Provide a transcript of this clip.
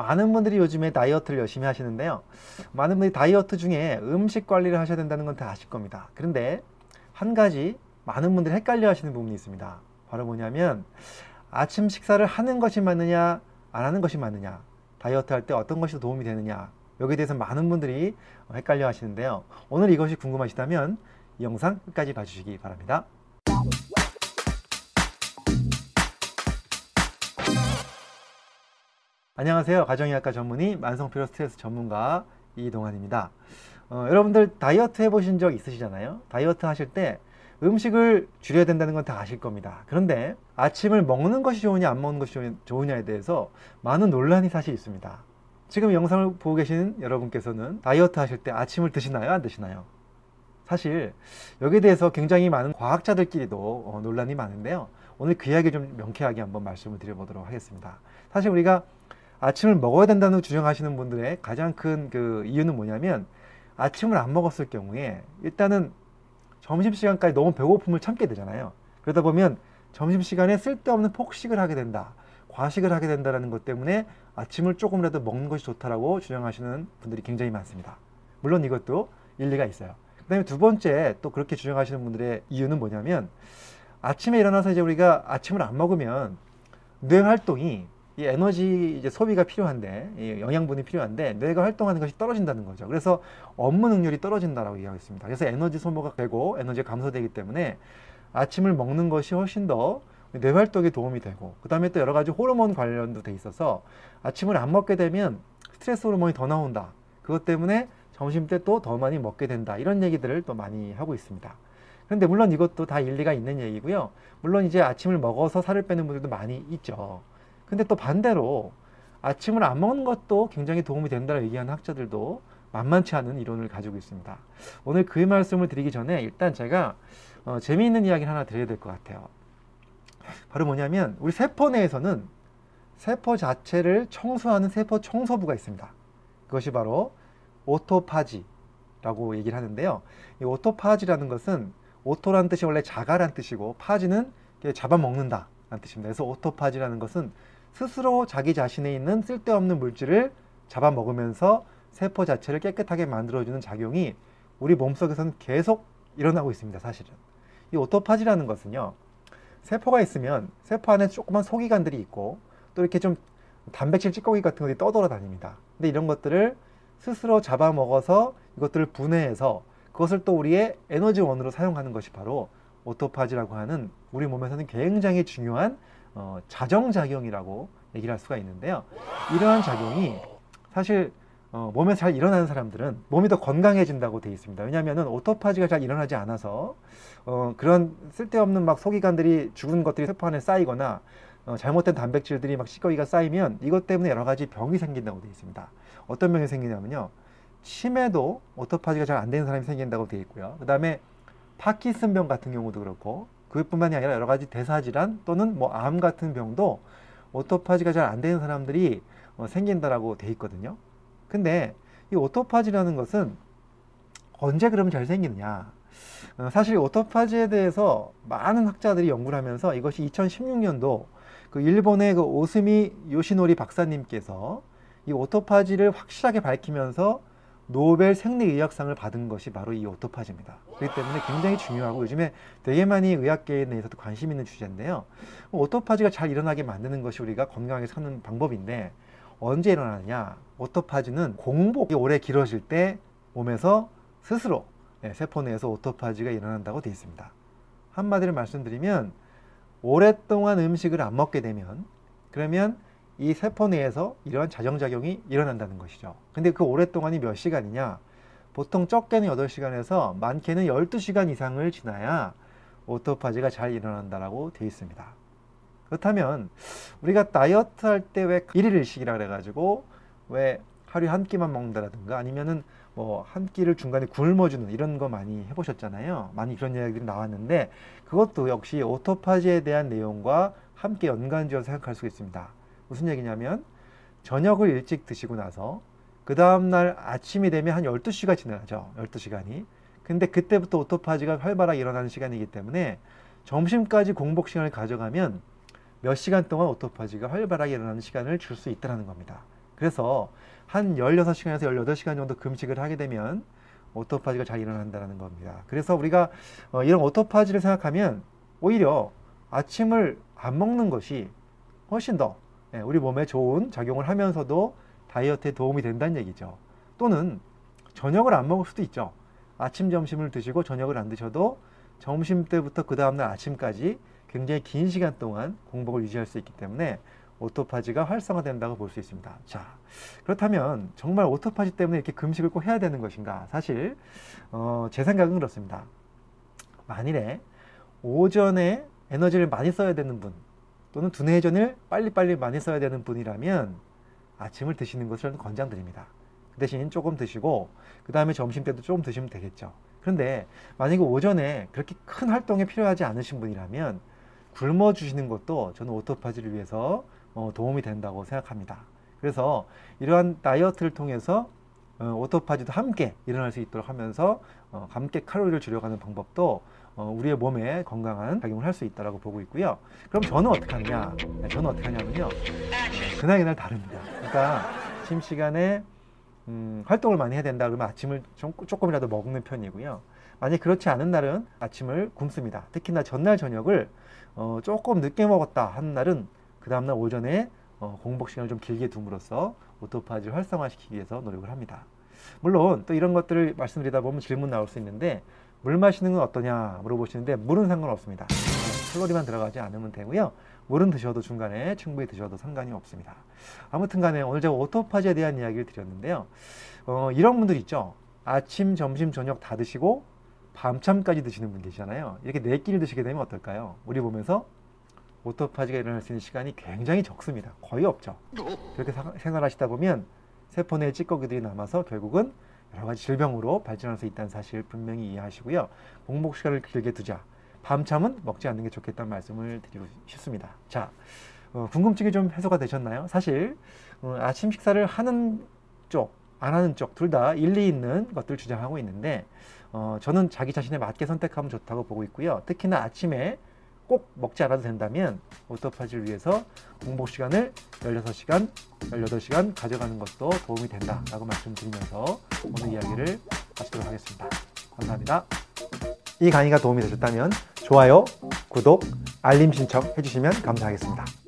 많은 분들이 요즘에 다이어트를 열심히 하시는데요. 많은 분들이 다이어트 중에 음식 관리를 하셔야 된다는 건 다 아실 겁니다. 그런데 한 가지 많은 분들이 헷갈려 하시는 부분이 있습니다. 바로 뭐냐면 아침 식사를 하는 것이 맞느냐 안 하는 것이 맞느냐 다이어트 할 때 어떤 것이 도움이 되느냐 여기에 대해서 많은 분들이 헷갈려 하시는데요. 오늘 이것이 궁금하시다면 이 영상 끝까지 봐주시기 바랍니다. 안녕하세요. 가정의학과 전문의 만성피로 스트레스 전문가 이동환입니다. 어, 여러분들 다이어트 해보신 적 있으시잖아요. 다이어트 하실 때 음식을 줄여야 된다는 건 다 아실 겁니다. 그런데 아침을 먹는 것이 좋으냐 안 먹는 것이 좋으냐에 대해서 많은 논란이 사실 있습니다. 지금 영상을 보고 계신 여러분께서는 다이어트 하실 때 아침을 드시나요? 안 드시나요? 사실 여기에 대해서 굉장히 많은 과학자들끼리도 어, 논란이 많은데요. 오늘 그 이야기 좀 명쾌하게 한번 말씀을 드려보도록 하겠습니다. 사실 우리가 아침을 먹어야 된다는 주장하시는 분들의 가장 큰 그 이유는 뭐냐면 아침을 안 먹었을 경우에 일단은 점심시간까지 너무 배고픔을 참게 되잖아요. 그러다 보면 점심시간에 쓸데없는 폭식을 하게 된다. 과식을 하게 된다는 것 때문에 아침을 조금이라도 먹는 것이 좋다라고 주장하시는 분들이 굉장히 많습니다. 물론 이것도 일리가 있어요. 그 다음에 두 번째 또 그렇게 주장하시는 분들의 이유는 뭐냐면 아침에 일어나서 이제 우리가 아침을 안 먹으면 뇌 활동이 이 에너지 이제 소비가 필요한데 이 영양분이 필요한데 뇌가 활동하는 것이 떨어진다는 거죠. 그래서 업무 능률이 떨어진다라고 이야기했습니다. 그래서 에너지 소모가 되고 에너지가 감소되기 때문에 아침을 먹는 것이 훨씬 더 뇌 활동에 도움이 되고 그 다음에 또 여러 가지 호르몬 관련도 돼 있어서 아침을 안 먹게 되면 스트레스 호르몬이 더 나온다. 그것 때문에 점심 때 또 더 많이 먹게 된다. 이런 얘기들을 또 많이 하고 있습니다. 그런데 물론 이것도 다 일리가 있는 얘기고요. 물론 이제 아침을 먹어서 살을 빼는 분들도 많이 있죠. 근데 또 반대로 아침을 안 먹는 것도 굉장히 도움이 된다고 얘기하는 학자들도 만만치 않은 이론을 가지고 있습니다. 오늘 그 말씀을 드리기 전에 일단 제가 어, 재미있는 이야기를 하나 드려야 될 것 같아요. 바로 뭐냐면 우리 세포 내에서는 세포 자체를 청소하는 세포 청소부가 있습니다. 그것이 바로 autophagy라고 얘기를 하는데요. 이 autophagy라는 것은 auto란 뜻이 원래 자가란 뜻이고 phagy는 잡아먹는다 라는 뜻입니다. 그래서 autophagy라는 것은 스스로 자기 자신에 있는 쓸데없는 물질을 잡아먹으면서 세포 자체를 깨끗하게 만들어주는 작용이 우리 몸속에서는 계속 일어나고 있습니다. 사실은. 이 autophagy라는 것은요. 세포가 있으면 세포 안에 조그만 소기관들이 있고 또 이렇게 좀 단백질 찌꺼기 같은 것들이 떠돌아다닙니다. 근데 이런 것들을 스스로 잡아먹어서 이것들을 분해해서 그것을 또 우리의 에너지원으로 사용하는 것이 바로 오토파지라고 하는 우리 몸에서는 굉장히 중요한 어, 자정작용이라고 얘기를 할 수가 있는데요. 이러한 작용이 사실 어, 몸에 잘 일어나는 사람들은 몸이 더 건강해진다고 되어 있습니다. 왜냐하면 오토파지가 잘 일어나지 않아서 어, 그런 쓸데없는 막 소기관들이 죽은 것들이 세포 안에 쌓이거나 어, 잘못된 단백질들이 막 찌꺼기가 쌓이면 이것 때문에 여러 가지 병이 생긴다고 되어 있습니다. 어떤 병이 생기냐면요. 치매도 autophagy가 잘 안 되는 사람이 생긴다고 되어 있고요. 그 다음에 파킨슨병 같은 경우도 그렇고 그것뿐만이 아니라 여러 가지 대사질환 또는 뭐 암 같은 병도 autophagy가 잘 안 되는 사람들이 어, 생긴다라고 돼 있거든요. 근데 이 autophagy라는 것은 언제 그러면 잘 생기느냐? 어, 사실 autophagy에 대해서 많은 학자들이 연구를 하면서 이것이 2016년도 그 일본의 그 오스미 요시노리 박사님께서 이 오토파지를 확실하게 밝히면서 노벨 생리의학상을 받은 것이 바로 이 오토파지입니다. 그렇기 때문에 굉장히 중요하고 요즘에 되게 많이 의학계에 대해서도 관심 있는 주제인데요. 오토파지가 잘 일어나게 만드는 것이 우리가 건강하게 사는 방법인데 언제 일어나느냐? 오토파지는 공복이 오래 길어질 때 몸에서 스스로 네, 세포 내에서 오토파지가 일어난다고 되어 있습니다. 한마디로 말씀드리면 오랫동안 음식을 안 먹게 되면 그러면 이 세포 내에서 이러한 자정작용이 일어난다는 것이죠. 근데 그 오랫동안이 몇 시간이냐? 보통 적게는 8시간에서 많게는 12시간 이상을 지나야 오토파지가 잘 일어난다라고 되어 있습니다. 그렇다면 우리가 다이어트 할 때 왜 1일 1식이라 그래가지고 왜 하루에 한 끼만 먹는다라든가 아니면은 뭐 한 끼를 중간에 굶어주는 이런 거 많이 해보셨잖아요. 많이 그런 이야기들이 나왔는데 그것도 역시 오토파지에 대한 내용과 함께 연관지어서 생각할 수 있습니다. 무슨 얘기냐면 저녁을 일찍 드시고 나서 그 다음날 아침이 되면 한 12시가 지나죠. 12시간이. 근데 그때부터 오토파지가 활발하게 일어나는 시간이기 때문에 점심까지 공복 시간을 가져가면 몇 시간 동안 오토파지가 활발하게 일어나는 시간을 줄 수 있다는 겁니다. 그래서 한 16시간에서 18시간 정도 금식을 하게 되면 오토파지가 잘 일어난다는 겁니다. 그래서 우리가 어, 이런 오토파지를 생각하면 오히려 아침을 안 먹는 것이 훨씬 더 예, 우리 몸에 좋은 작용을 하면서도 다이어트에 도움이 된다는 얘기죠. 또는 저녁을 안 먹을 수도 있죠. 아침, 점심을 드시고 저녁을 안 드셔도 점심 때부터 그 다음날 아침까지 굉장히 긴 시간 동안 공복을 유지할 수 있기 때문에 오토파지가 활성화된다고 볼 수 있습니다. 자, 그렇다면 정말 오토파지 때문에 이렇게 금식을 꼭 해야 되는 것인가? 사실 어, 제 생각은 그렇습니다. 만일에 오전에 에너지를 많이 써야 되는 분 또는 두뇌전을 빨리빨리 많이 써야 되는 분이라면 아침을 드시는 것을 권장드립니다. 그 대신 조금 드시고 그 다음에 점심 때도 조금 드시면 되겠죠. 그런데 만약에 오전에 그렇게 큰 활동이 필요하지 않으신 분이라면 굶어 주시는 것도 저는 오토파지를 위해서 어, 도움이 된다고 생각합니다. 그래서 이러한 다이어트를 통해서 어, 오토파지도 함께 일어날 수 있도록 하면서 어, 함께 칼로리를 줄여가는 방법도 어, 우리의 몸에 건강한 작용을 할 수 있다고 보고 있고요. 그럼 저는 어떻게 하느냐? 네, 저는 어떻게 하냐면요. 그날 그날 다릅니다. 그러니까 아침 시간에 음, 활동을 많이 해야 된다 그러면 아침을 좀, 조금이라도 먹는 편이고요. 만약 그렇지 않은 날은 아침을 굶습니다. 특히나 전날 저녁을 어, 조금 늦게 먹었다 하는 날은 그 다음날 오전에 어, 공복 시간을 좀 길게 둠으로써 오토파지를 활성화시키기 위해서 노력을 합니다. 물론 또 이런 것들을 말씀드리다 보면 질문 나올 수 있는데 물 마시는 건 어떠냐 물어보시는데 물은 상관없습니다. 칼로리만 들어가지 않으면 되고요. 물은 드셔도 중간에 충분히 드셔도 상관이 없습니다. 아무튼 간에 오늘 제가 오토파지에 대한 이야기를 드렸는데요. 어, 이런 분들 있죠. 아침, 점심, 저녁 다 드시고 밤참까지 드시는 분 계시잖아요. 이렇게 네 끼를 드시게 되면 어떨까요? 우리 보면서 오토파지가 일어날 수 있는 시간이 굉장히 적습니다. 거의 없죠. 그렇게 생활하시다 보면 세포 내 찌꺼기들이 남아서 결국은 여러 가지 질병으로 발전할 수 있다는 사실 분명히 이해하시고요. 공복 시간을 길게 두자. 밤참은 먹지 않는 게 좋겠다는 말씀을 드리고 싶습니다. 자, 어, 궁금증이 좀 해소가 되셨나요? 사실 어, 아침 식사를 하는 쪽, 안 하는 쪽 둘 다 일리 있는 것들 주장하고 있는데 어, 저는 자기 자신에 맞게 선택하면 좋다고 보고 있고요. 특히나 아침에 꼭 먹지 않아도 된다면 오토파지를 위해서 공복 시간을 16시간, 18시간 가져가는 것도 도움이 된다라고 말씀드리면서 오늘 이야기를 마치도록 하겠습니다. 감사합니다. 이 강의가 도움이 되셨다면 좋아요, 구독, 알림 신청 해주시면 감사하겠습니다.